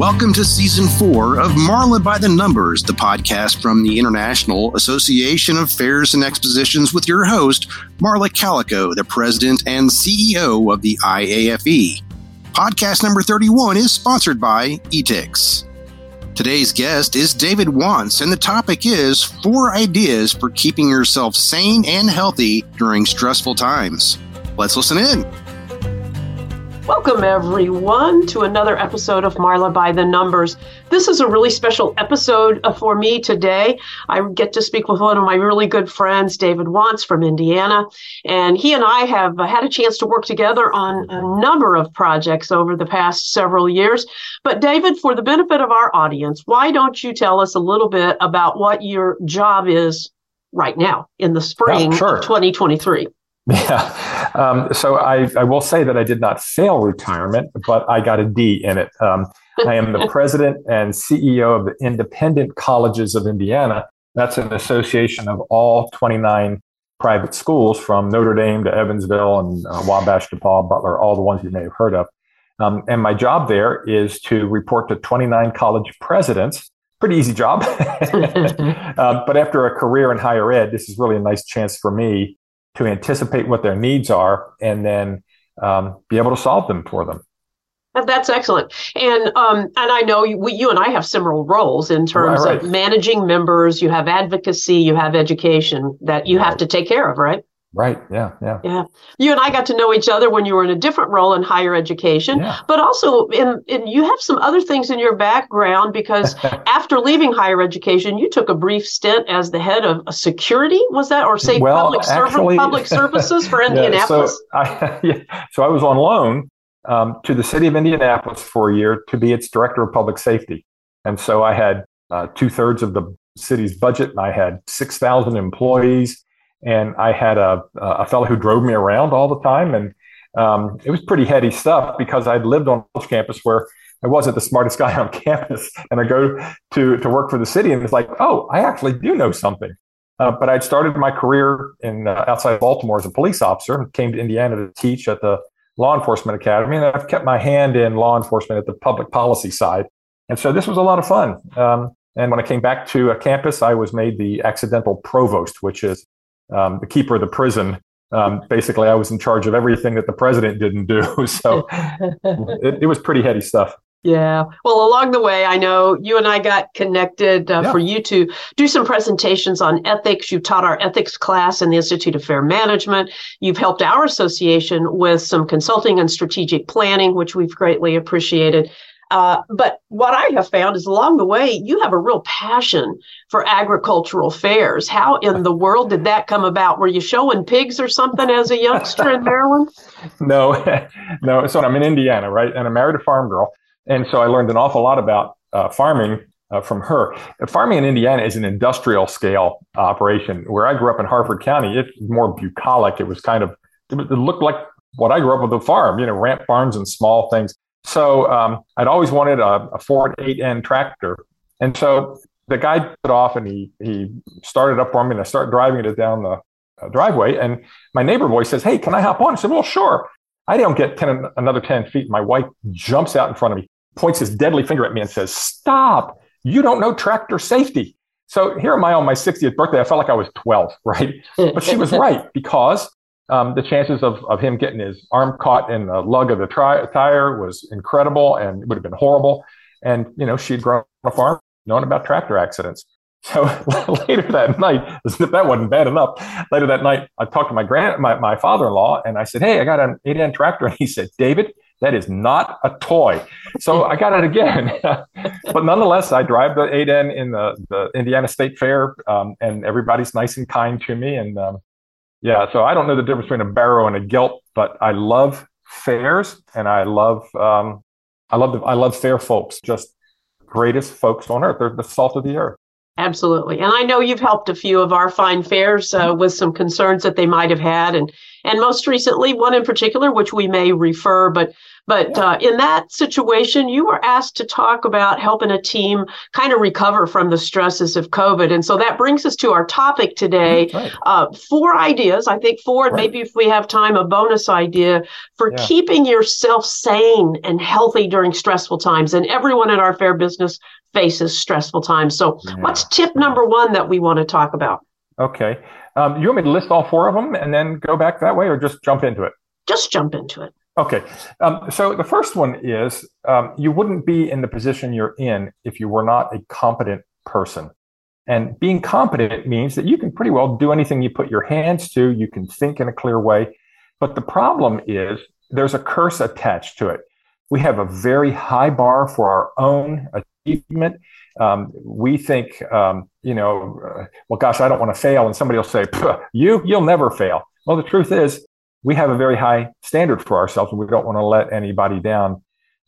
Welcome to season four of Marla by the Numbers, the podcast from the International Association of Fairs and Expositions, with your host, Marla Calico, the president and CEO of the IAFE. Podcast number 31 is sponsored by ETIX. Today's guest is David Wantz, and the topic is four ideas for keeping yourself sane and healthy during stressful times. Let's listen in. Welcome, everyone, to another episode of Marla by the Numbers. This is a really special episode uh, for me today. I get to speak with one of my really good friends, David Wantz from Indiana. And he and I have uh, had a chance to work together on a number of projects over the past several years. But, David, for the benefit of our audience, why don't you tell us a little bit about what your job is right now in the spring yeah, sure. of 2023? Yeah. Um, so I, I, will say that I did not fail retirement, but I got a D in it. Um, I am the president and CEO of the Independent Colleges of Indiana. That's an association of all 29 private schools from Notre Dame to Evansville and uh, Wabash DePauw, Butler, all the ones you may have heard of. Um, and my job there is to report to 29 college presidents. Pretty easy job. uh, but after a career in higher ed, this is really a nice chance for me to anticipate what their needs are and then um, be able to solve them for them. That's excellent, and um, and I know you, we, you and I have similar roles in terms right, right. of managing members. You have advocacy, you have education that you right. have to take care of, right? Right. Yeah. Yeah. Yeah. You and I got to know each other when you were in a different role in higher education, yeah. but also in, in you have some other things in your background because after leaving higher education, you took a brief stint as the head of security. Was that or say well, public actually, public services for Indianapolis? yeah, so I, yeah, so I was on loan um, to the city of Indianapolis for a year to be its director of public safety, and so I had uh, two thirds of the city's budget, and I had six thousand employees and I had a a fellow who drove me around all the time, and um, it was pretty heady stuff because I'd lived on college campus where I wasn't the smartest guy on campus, and I go to to work for the city, and it's like, oh, I actually do know something. Uh, but I'd started my career in uh, outside Baltimore as a police officer, and came to Indiana to teach at the law enforcement academy, and I've kept my hand in law enforcement at the public policy side, and so this was a lot of fun. Um, and when I came back to a campus, I was made the accidental provost, which is um, the keeper of the prison. Um, basically, I was in charge of everything that the president didn't do. So it, it, was pretty heady stuff. Yeah. Well, along the way, I know you and I got connected uh, yeah. for you to do some presentations on ethics. You taught our ethics class in the Institute of Fair Management. You've helped our association with some consulting and strategic planning, which we've greatly appreciated. Uh, but what I have found is along the way, you have a real passion for agricultural fairs. How in the world did that come about? Were you showing pigs or something as a youngster in Maryland? No, no. So I'm in Indiana, right? And I married a farm girl. And so I learned an awful lot about uh, farming uh, from her. Farming in Indiana is an industrial scale operation. Where I grew up in Harford County, it's more bucolic. It was kind of, it, looked like what I grew up with a farm, you know, ramp farms and small things. So um, I'd always wanted a, a Ford 8N tractor. And so the guy put off and he, he started up for me and I started driving it down the uh, driveway. And my neighbor boy says, Hey, can I hop on? I said, Well, sure. I don't get 10, another 10 feet. My wife jumps out in front of me, points his deadly finger at me and says, Stop. You don't know tractor safety. So here am I on my 60th birthday. I felt like I was 12, right? But she was right because um, the chances of, of him getting his arm caught in the lug of the tri- tire was incredible and it would have been horrible. And, you know, she'd grown on a farm knowing about tractor accidents. So later that night, that wasn't bad enough. Later that night, I talked to my grand, my, my father-in-law, and I said, "Hey, I got an 8N tractor," and he said, "David, that is not a toy." So I got it again. but nonetheless, I drive the 8N in the, the Indiana State Fair, um, and everybody's nice and kind to me, and um, yeah, so I don't know the difference between a barrow and a gilt, but I love fairs and I love um, I love the, I love fair folks, just greatest folks on earth. They're the salt of the earth. Absolutely, and I know you've helped a few of our fine fairs uh, with some concerns that they might have had, and and most recently one in particular, which we may refer, but but uh, in that situation, you were asked to talk about helping a team kind of recover from the stresses of COVID. And so that brings us to our topic today. Mm, right. Uh, four ideas, I think four, right. maybe if we have time, a bonus idea for yeah. keeping yourself sane and healthy during stressful times. And everyone in our fair business faces stressful times. So, yeah. what's tip number one that we want to talk about? Okay. Um, you want me to list all four of them and then go back that way or just jump into it? Just jump into it. Okay. Um, so the first one is um, you wouldn't be in the position you're in if you were not a competent person. And being competent means that you can pretty well do anything you put your hands to, you can think in a clear way. But the problem is there's a curse attached to it. We have a very high bar for our own achievement. Um, we think, um, you know, uh, well, gosh, I don't want to fail. And somebody will say, you, you'll never fail. Well, the truth is, we have a very high standard for ourselves and we don't want to let anybody down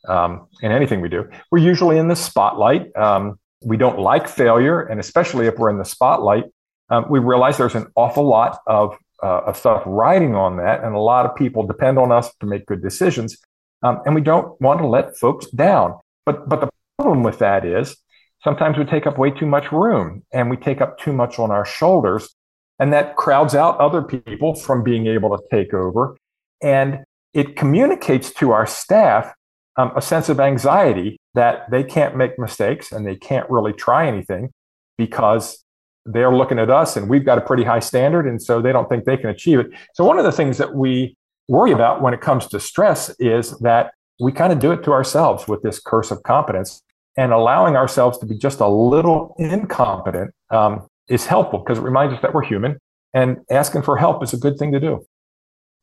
um, in anything we do. We're usually in the spotlight. Um, we don't like failure, and especially if we're in the spotlight, um, we realize there's an awful lot of, uh, of stuff riding on that, and a lot of people depend on us to make good decisions, um, and we don't want to let folks down. But but the problem with that is sometimes we take up way too much room, and we take up too much on our shoulders, and that crowds out other people from being able to take over. And it communicates to our staff um, a sense of anxiety that they can't make mistakes and they can't really try anything because they're looking at us and we've got a pretty high standard. And so they don't think they can achieve it. So, one of the things that we worry about when it comes to stress is that we kind of do it to ourselves with this curse of competence and allowing ourselves to be just a little incompetent um, is helpful because it reminds us that we're human and asking for help is a good thing to do.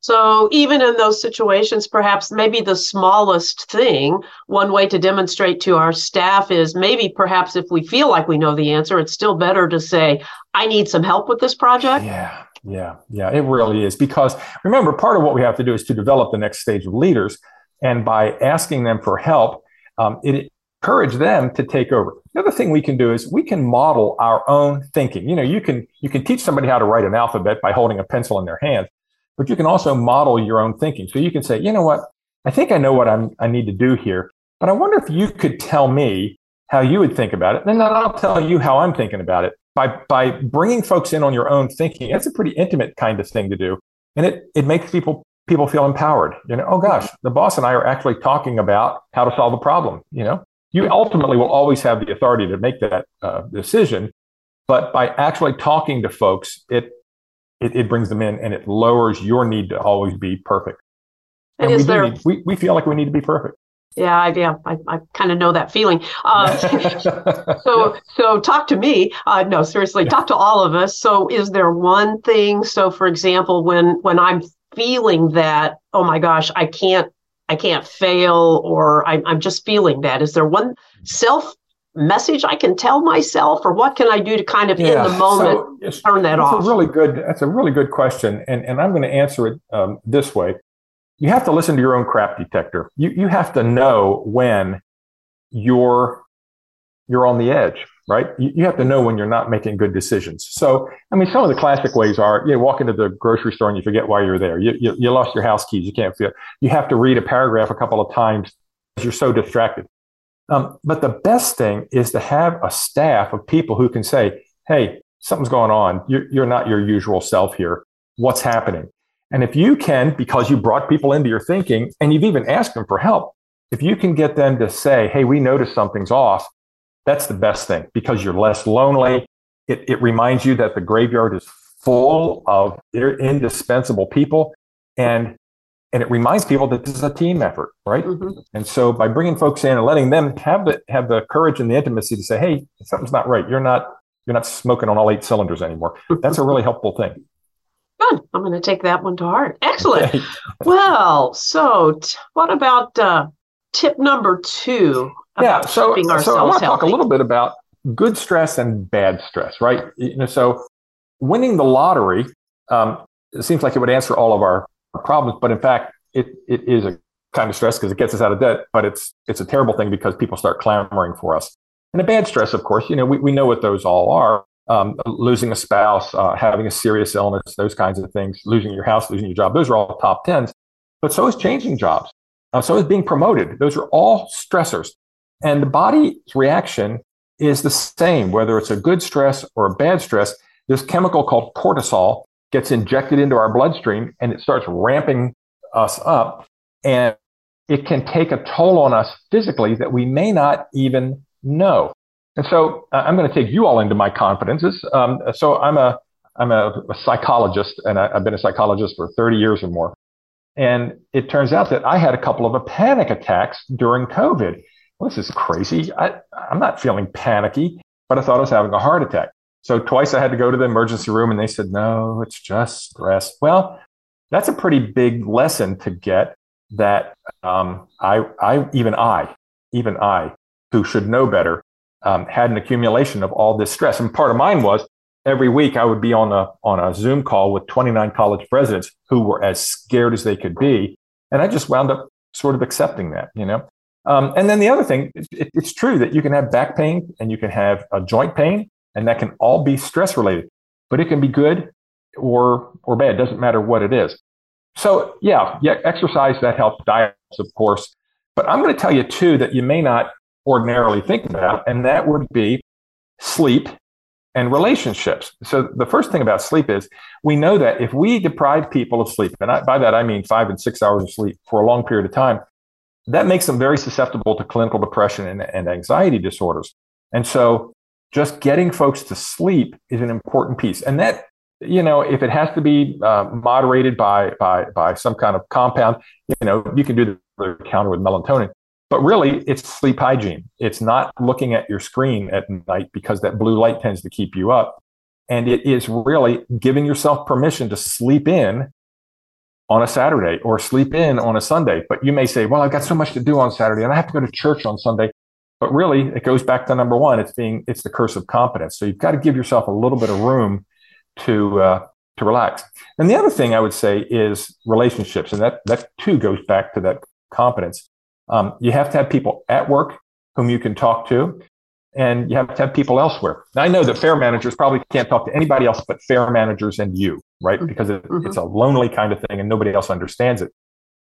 So, even in those situations, perhaps maybe the smallest thing, one way to demonstrate to our staff is maybe perhaps if we feel like we know the answer, it's still better to say, I need some help with this project. Yeah, yeah, yeah, it really is. Because remember, part of what we have to do is to develop the next stage of leaders. And by asking them for help, um, it encourage them to take over. The other thing we can do is we can model our own thinking. You know, you can you can teach somebody how to write an alphabet by holding a pencil in their hand, but you can also model your own thinking. So you can say, you know what, I think I know what I'm, I need to do here, but I wonder if you could tell me how you would think about it, and then I'll tell you how I'm thinking about it. By by bringing folks in on your own thinking, that's a pretty intimate kind of thing to do, and it it makes people people feel empowered. You know, oh gosh, the boss and I are actually talking about how to solve a problem. You know, you ultimately will always have the authority to make that uh, decision. But by actually talking to folks, it, it, it brings them in and it lowers your need to always be perfect. And, and we, there, need, we, we feel like we need to be perfect. Yeah, I, yeah, I, I kind of know that feeling. Uh, so, so talk to me. Uh, no, seriously, talk to all of us. So, is there one thing? So, for example, when when I'm feeling that, oh my gosh, I can't I can't fail or I, I'm just feeling that. Is there one self message I can tell myself, or what can I do to kind of yeah, in the moment so turn that that's off? A really good. That's a really good question, and and I'm going to answer it um, this way. You have to listen to your own crap detector. You you have to know when you're you're on the edge right? You, you, have to know when you're not making good decisions. So, I mean, some of the classic ways are you know, walk into the grocery store and you forget why you're there. You, you, you lost your house keys. You can't feel. You have to read a paragraph a couple of times because you're so distracted. Um, but the best thing is to have a staff of people who can say, "Hey, something's going on. You're, you're not your usual self here. What's happening?" And if you can, because you brought people into your thinking and you've even asked them for help, if you can get them to say, "Hey, we noticed something's off," That's the best thing because you're less lonely. It, it reminds you that the graveyard is full of indispensable people. And and it reminds people that this is a team effort, right? Mm-hmm. And so by bringing folks in and letting them have the have the courage and the intimacy to say, "Hey, something's not right. You're not you're not smoking on all eight cylinders anymore." That's a really helpful thing. Good. I'm going to take that one to heart. Excellent. Well, so t- what about uh, tip number two? yeah, so, so I want to talk a little bit about good stress and bad stress, right? You know, so winning the lottery um, it seems like it would answer all of our problems, but in fact, it, it is a kind of stress because it gets us out of debt, but it's it's a terrible thing because people start clamoring for us. And a bad stress, of course, you know, we, we know what those all are. um, losing a spouse, uh, having a serious illness, those kinds of things, losing your house, losing your job. Those are all top tens. But so is changing jobs. Uh, so is being promoted. Those are all stressors. And the body's reaction is the same, whether it's a good stress or a bad stress. This chemical called cortisol gets injected into our bloodstream and it starts ramping us up. And it can take a toll on us physically that we may not even know. And so uh, I'm going to take you all into my confidences. Um, so I'm a I'm a, a psychologist, and I, have been a psychologist for 30 years or more. And it turns out that I had a couple of panic attacks during COVID. Well, this is crazy. I, I'm not feeling panicky, but I thought I was having a heart attack. So twice I had to go to the emergency room, and they said, "No, it's just stress." Well, that's a pretty big lesson to get. That um, I, I, even I, even I, who should know better, um, had an accumulation of all this stress. And part of mine was every week I would be on a on a Zoom call with 29 college presidents who were as scared as they could be, and I just wound up sort of accepting that, you know. Um, and then the other thing, it, it's true that you can have back pain and you can have a joint pain, and that can all be stress related, but it can be good or or bad. It doesn't matter what it is. So yeah, yeah, exercise that helps. Diet, of course. But I'm going to tell you too that you may not ordinarily think about, and that would be sleep and relationships. So the first thing about sleep is we know that if we deprive people of sleep, and I, by that I mean five and six hours of sleep for a long period of time, that makes them very susceptible to clinical depression and, and anxiety disorders. And so just getting folks to sleep is an important piece. And that, you know, if it has to be uh, moderated by, by, by some kind of compound, you know, you can do the counter with melatonin. But really, it's sleep hygiene. It's not looking at your screen at night because that blue light tends to keep you up. And it is really giving yourself permission to sleep in on a Saturday or sleep in on a Sunday. But you may say, well, I've got so much to do on Saturday and I have to go to church on Sunday. But really, it goes back to number one. It's being, it's the curse of competence. So you've got to give yourself a little bit of room to, uh, to relax. And the other thing I would say is relationships. And that, that too goes back to that competence. Um, you have to have people at work whom you can talk to, and you have to have people elsewhere. Now, I know that fair managers probably can't talk to anybody else but fair managers and you, right? Mm-hmm. Because it, mm-hmm. it's a lonely kind of thing and nobody else understands it.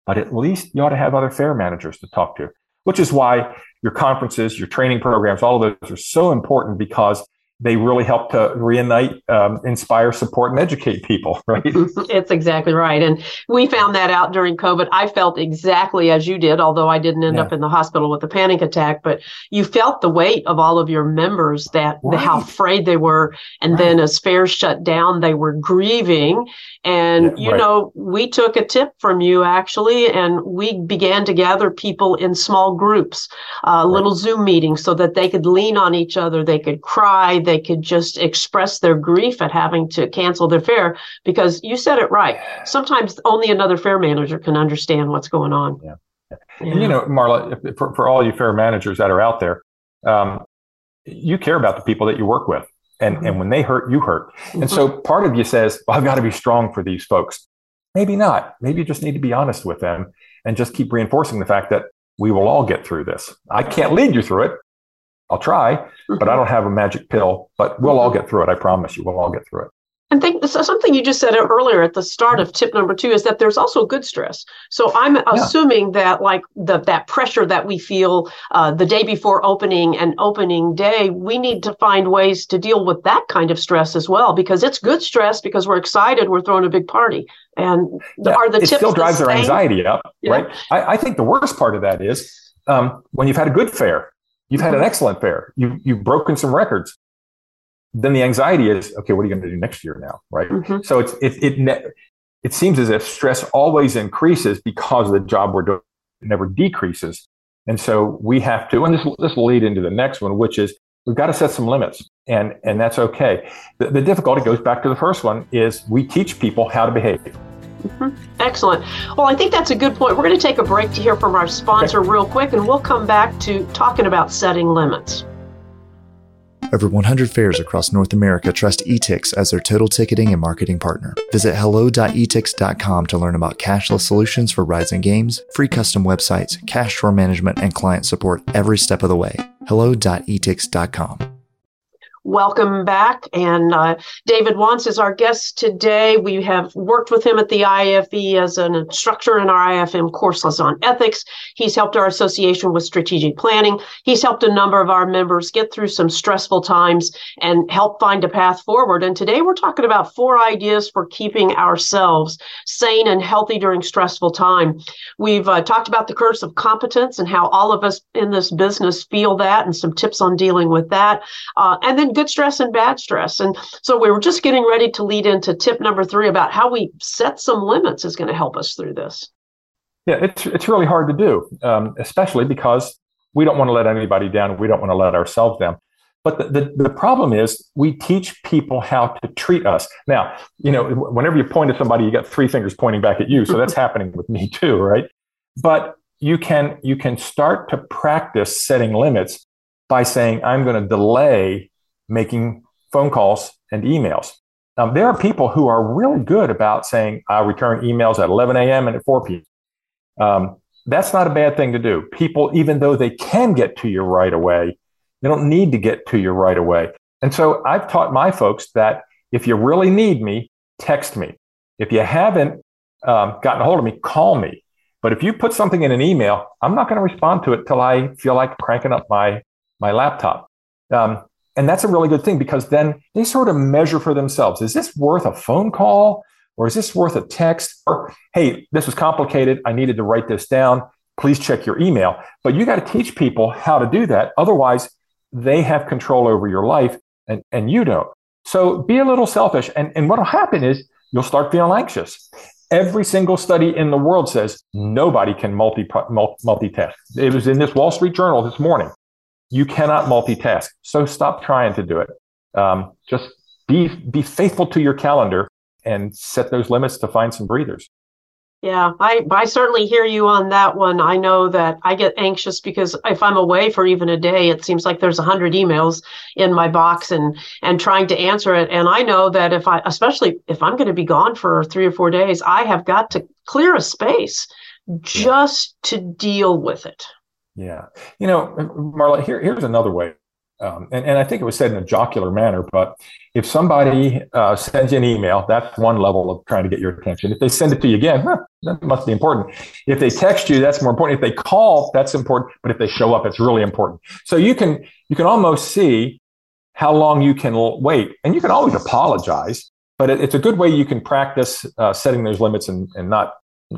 But at least you ought to have other fair managers to talk to, which is why your conferences, your training programs, all of those are so important because they really help to reunite, um, inspire, support, and educate people, right? It's exactly right. And we found that out during COVID. I felt exactly as you did, although I didn't end yeah. up in the hospital with a panic attack, but you felt the weight of all of your members that right. how afraid they were. And right. then as fairs shut down, they were grieving. And, yeah, you right. know, we took a tip from you actually, and we began to gather people in small groups, uh, little Zoom meetings so that they could lean on each other, they could cry, they could just express their grief at having to cancel their fair because you said it right. Sometimes only another fair manager can understand what's going on. Yeah. yeah. And, you know, Marla, for, for all you fair managers that are out there, um, you care about the people that you work with. And, mm-hmm. and when they hurt, you hurt. Mm-hmm. And so mm-hmm. part of you says, well, I've got to be strong for these folks. Maybe not. Maybe you just need to be honest with them and just keep reinforcing the fact that we will all get through this. I can't lead you through it. I'll try, mm-hmm. but I don't have a magic pill. But we'll all get through it. I promise you, we'll all get through it. And think something you just said earlier at the start of tip number two is that there's also good stress. So I'm yeah. assuming that like the that pressure that we feel uh, the day before opening and opening day, we need to find ways to deal with that kind of stress as well because it's good stress because we're excited, we're throwing a big party, and yeah, are the it still drives the our anxiety up, yeah. right? I, I, think the worst part of that is um, when you've had a good fair You've had an excellent fair. You you've broken some records. Then the anxiety is okay. What are you going to do next year now, right? Mm-hmm. So it's it it it seems as if stress always increases because the job we're doing never decreases. And so we have to, and this this will lead into the next one, which is we've got to set some limits, and and that's okay. The, the difficulty goes back to the first one: is we teach people how to behave. Mm-hmm. Excellent. Well, I think that's a good point. We're going to take a break to hear from our sponsor okay. real quick, and we'll come back to talking about setting limits. Over 100 fairs across North America trust eTix as their total ticketing and marketing partner. Visit hello.etix.com to learn about cashless solutions for rides and games, free custom websites, cash drawer management, and client support every step of the way. hello.etix.com. welcome back. And uh, David Wantz is our guest today. We have worked with him at the IFE as an instructor in our IFM courses on ethics. He's helped our association with strategic planning. He's helped a number of our members get through some stressful times and help find a path forward. And today we're talking about four ideas for keeping ourselves sane and healthy during stressful time. We've uh, talked about the curse of competence and how all of us in this business feel that and some tips on dealing with that. Uh, and then good stress and bad stress. And so we were just getting ready to lead into tip number three about how we set some limits is going to help us through this. Yeah, it's it's really hard to do, um, especially because we don't want to let anybody down. We don't want to let ourselves down. But the, the, the, problem is we teach people how to treat us. Now, you know, whenever you point at somebody, you got three fingers pointing back at you. So that's happening with me too, right? But you can you can start to practice setting limits by saying, I'm going to delay making phone calls and emails. Now, there are people who are really good about saying, I'll return emails at 11 a.m. and at 4 p.m. Um, that's not a bad thing to do. People, even though they can get to you right away, they don't need to get to you right away. And so I've taught my folks that if you really need me, text me. If you haven't um, gotten a hold of me, call me. But if you put something in an email, I'm not going to respond to it till I feel like cranking up my my laptop. Um, and that's a really good thing because then they sort of measure for themselves. Is this worth a phone call or is this worth a text? Or, hey, this was complicated. I needed to write this down. Please check your email. But you got to teach people how to do that. Otherwise, they have control over your life and, and you don't. So be a little selfish. And, and what will happen is you'll start feeling anxious. Every single study in the world says nobody can multi, multitask. It was in this Wall Street Journal this morning. You cannot multitask. So stop trying to do it. Um, just be, be faithful to your calendar and set those limits to find some breathers. Yeah, I, I certainly hear you on that one. I know that I get anxious because if I'm away for even a day, it seems like there's a hundred emails in my box and and trying to answer it. And I know that if I, especially if I'm going to be gone for three or four days, I have got to clear a space just to deal with it. Yeah, you know, Marla, here here's another way um, and, and I think it was said in a jocular manner, but if somebody uh, sends you an email, that's one level of trying to get your attention. If they send it to you again, huh, that must be important. If they text you, that's more important. If they call, that's important. But if they show up, it's really important. So you can you can almost see how long you can wait, and you can always apologize. But it, it's a good way you can practice uh, setting those limits and, and not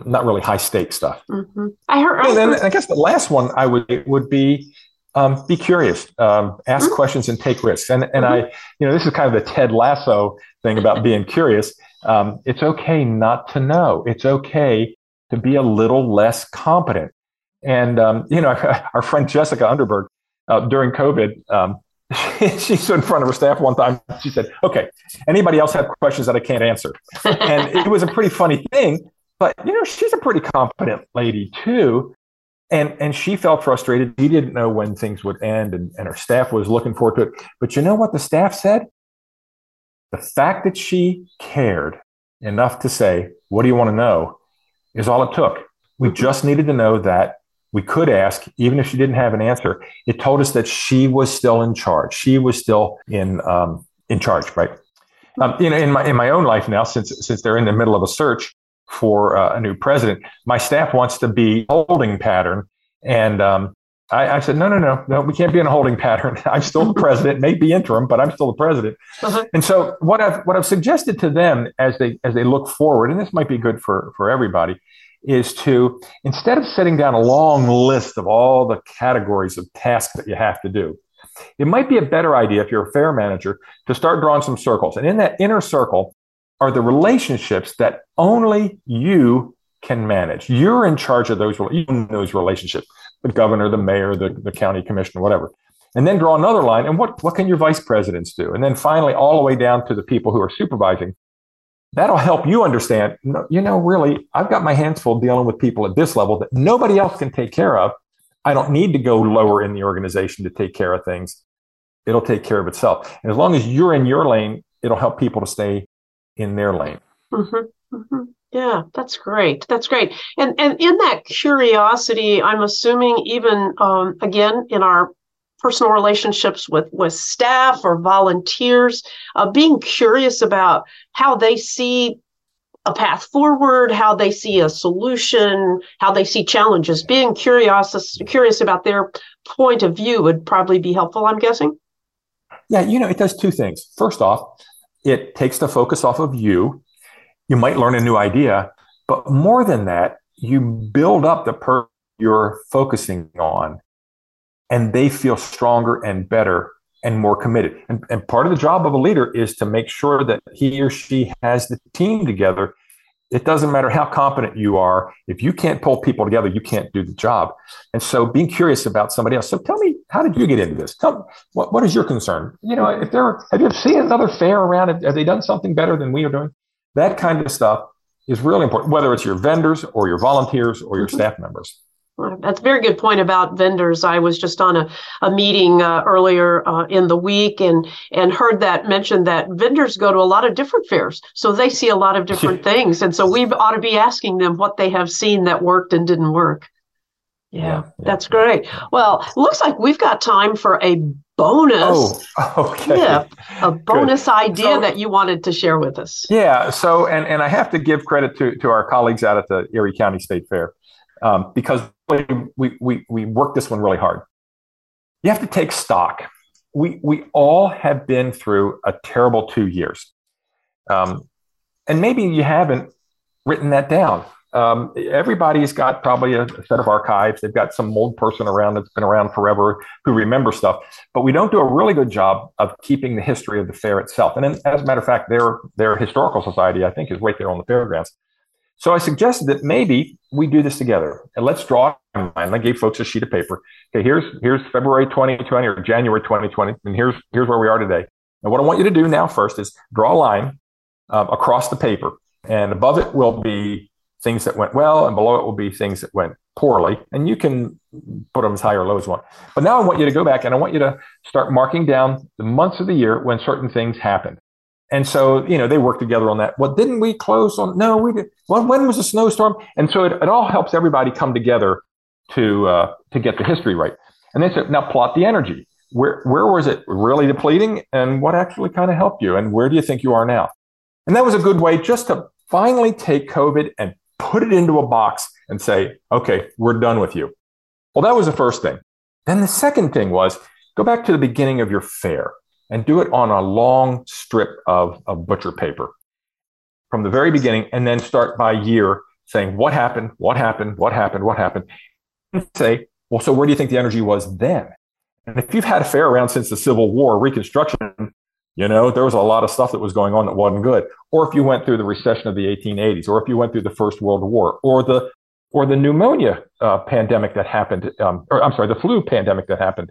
not really high stake stuff. Mm-hmm. I heard. And then I guess the last one I would would be um, be curious, um, ask mm-hmm. questions, and take risks. And and mm-hmm. I, you know, this is kind of the Ted Lasso thing about being curious. Um, it's okay not to know. It's okay to be a little less competent. And um, you know, our friend Jessica Underberg uh, during COVID, um, she stood in front of her staff one time. She said, "Okay, anybody else have questions that I can't answer?" and it was a pretty funny thing. But you know, she's a pretty competent lady too and and she felt frustrated. She didn't know when things would end, and, and her staff was looking forward to it. But you know what the staff said? The fact that she cared enough to say, "What do you want to know?" is all it took. We just needed to know that we could ask, even if she didn't have an answer. It told us that she was still in charge. She was still in um, in charge, right? Um, in, in my in my own life now, since since they're in the middle of a search, for uh, a new president. My staff wants to be holding pattern. And um, I, I, said, no, no, no, no, we can't be in a holding pattern. I'm still the president, maybe interim, but I'm still the president. Uh-huh. And so what I've, what I've suggested to them as they, as they look forward, and this might be good for, for everybody, is to, instead of setting down a long list of all the categories of tasks that you have to do, it might be a better idea if you're a fair manager to start drawing some circles. And in that inner circle, are the relationships that only you can manage. You're in charge of those, those relationships, the governor, the mayor, the, the county commissioner, whatever. And then draw another line. And what, what can your vice presidents do? And then finally, all the way down to the people who are supervising. That'll help you understand, you know, really, I've got my hands full dealing with people at this level that nobody else can take care of. I don't need to go lower in the organization to take care of things. It'll take care of itself. And as long as you're in your lane, it'll help people to stay in their lane. Mm-hmm, mm-hmm. Yeah, that's great. That's great. And and in that curiosity, I'm assuming even um, again in our personal relationships with with staff or volunteers, uh, being curious about how they see a path forward, how they see a solution, how they see challenges. Being curious curious about their point of view would probably be helpful. I'm guessing. Yeah, you know, it does two things. First off, it takes the focus off of you. You might learn a new idea, but more than that, you build up the person you're focusing on, and they feel stronger and better and more committed. And, and part of the job of a leader is to make sure that he or she has the team together. It doesn't matter how competent you are. If you can't pull people together, you can't do the job. And so being curious about somebody else. So tell me, how did you get into this? Tell me, what, what is your concern? You know, if there, have you seen another fair around? Have, have they done something better than we are doing? That kind of stuff is really important, whether it's your vendors or your volunteers or your mm-hmm. staff members. That's a very good point about vendors. I was just on a, a meeting uh, earlier uh, in the week and and heard that mentioned that vendors go to a lot of different fairs, so they see a lot of different things, and so we ought to be asking them what they have seen that worked and didn't work. Yeah, yeah, that's great. Well, looks like we've got time for a bonus oh, okay. tip, a bonus Good. idea so, that you wanted to share with us. Yeah. So, and, and I have to give credit to, to our colleagues out at the Erie County State Fair um, because we, we, we worked this one really hard. You have to take stock. We, we all have been through a terrible two years. Um, and maybe you haven't written that down um, everybody's got probably a, a, set of archives. They've got some old person around that's been around forever who remembers stuff, but we don't do a really good job of keeping the history of the fair itself. And then, as a matter of fact, their their historical society, I think, is right there on the fairgrounds. So I suggested that maybe we do this together and let's draw a line. I gave folks a sheet of paper. Okay, here's here's February 2020 or January 2020, and here's here's where we are today. And what I want you to do now first is draw a line um, across the paper, and above it will be things that went well, and below it will be things that went poorly. And you can put them as high or low as want. But now I want you to go back and I want you to start marking down the months of the year when certain things happened. And so, you know, they work together on that. What didn't we close on? No, we did. Well, when was the snowstorm? And so it, it all helps everybody come together to uh, to get the history right. And then so now plot the energy. Where where was it really depleting, and what actually kind of helped you, and where do you think you are now? And that was a good way just to finally take COVID and put it into a box and say, okay, we're done with you. Well, that was the first thing. Then the second thing was go back to the beginning of your fair and do it on a long strip of, of butcher paper from the very beginning and then start by year saying what happened, what happened, what happened, what happened. And say, well, so where do you think the energy was then? And if you've had a fair around since the Civil War, Reconstruction, you know, there was a lot of stuff that was going on that wasn't good. Or if you went through the recession of the 1880s, or if you went through the First World War, or the or the pneumonia uh, pandemic that happened, um, or I'm sorry, the flu pandemic that happened,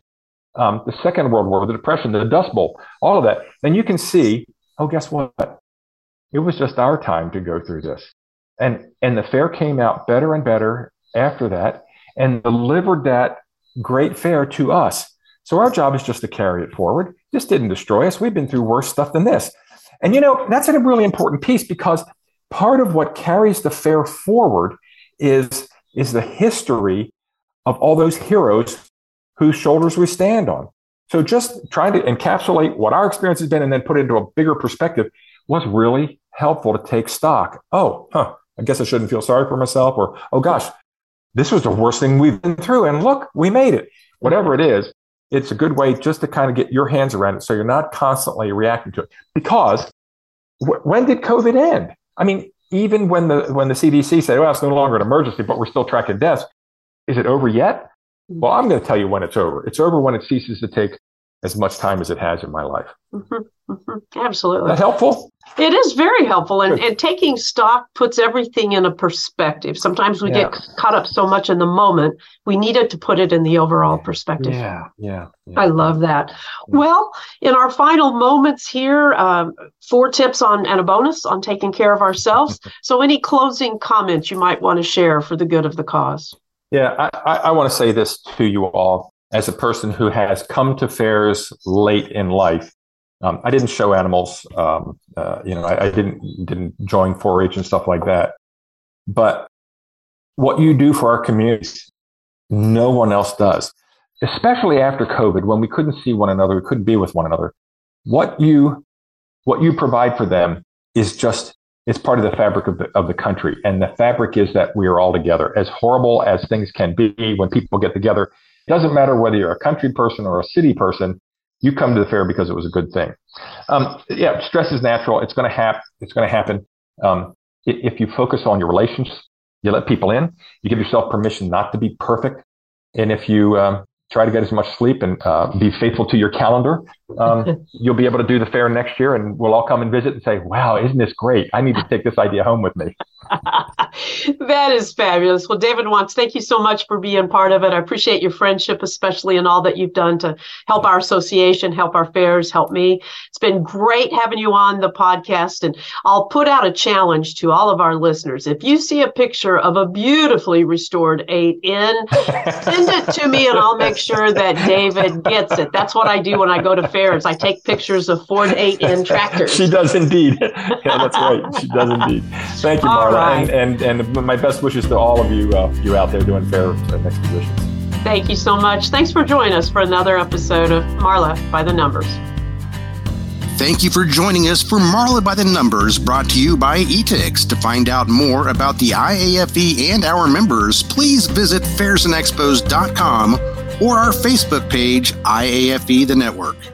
um, the Second World War, the Depression, the Dust Bowl, all of that, then you can see, oh, guess what? It was just our time to go through this, and and the fair came out better and better after that, and delivered that great fair to us so our job is just to carry it forward. This didn't destroy us. We've been through worse stuff than this. And you know, that's a really important piece because part of what carries the fair forward is, is the history of all those heroes whose shoulders we stand on. So just trying to encapsulate what our experience has been and then put it into a bigger perspective was really helpful to take stock. Oh, huh, I guess I shouldn't feel sorry for myself or, oh gosh, this was the worst thing we've been through. And look, we made it. Whatever it is, it's a good way just to kind of get your hands around it so you're not constantly reacting to it. Because w- when did COVID end? I mean, even when the when the CDC said, well, it's no longer an emergency, but we're still tracking deaths, is it over yet? Well, I'm going to tell you when it's over. It's over when it ceases to take as much time as it has in my life. Mm-hmm, mm-hmm. Absolutely. That helpful? It is very helpful. And, and taking stock puts everything in a perspective. Sometimes we yeah. get caught up so much in the moment, we needed to put it in the overall perspective. Yeah, yeah. yeah. I love that. Well, in our final moments here, um, four tips on and a bonus on taking care of ourselves. so, any closing comments you might want to share for the good of the cause? Yeah, I, I, want to say this to you all as a person who has come to fairs late in life. Um, I didn't show animals. Um, uh, you know, I, I, didn't didn't join 4-H and stuff like that. But what you do for our communities, no one else does. especially after COVID, when we couldn't see one another, we couldn't be with one another. What you what you provide for them is just it's part of the fabric of the, of the country. And the fabric is that we are all together. As horrible as things can be when people get together, it doesn't matter whether you're a country person or a city person, you come to the fair because it was a good thing. Um, yeah, stress is natural. It's going to happen. It's going to happen. Um, if you focus on your relations, you let people in, you give yourself permission not to be perfect. And if you um, try to get as much sleep and uh, be faithful to your calendar. Um, you'll be able to do the fair next year, and we'll all come and visit and say, "Wow, isn't this great? I need to take this idea home with me." that is fabulous. Well, David Wantz, thank you so much for being part of it. I appreciate your friendship, especially in all that you've done to help our association, help our fairs, help me. It's been great having you on the podcast. And I'll put out a challenge to all of our listeners. If you see a picture of a beautifully restored 8N, send it to me and I'll make sure that David gets it. That's what I do when I go to fairs. I take pictures of Ford 8N tractors. She does indeed. yeah, that's right. She does indeed. Thank you, Marla. Right. And, and, and my best wishes to all of you uh, you out there doing fair expositions. Thank you so much. Thanks for joining us for another episode of Marla by the Numbers. Thank you for joining us for Marla by the Numbers, brought to you by ETIX. To find out more about the IAFE and our members, please visit fairsandexpos.com or our Facebook page, IAFE The Network.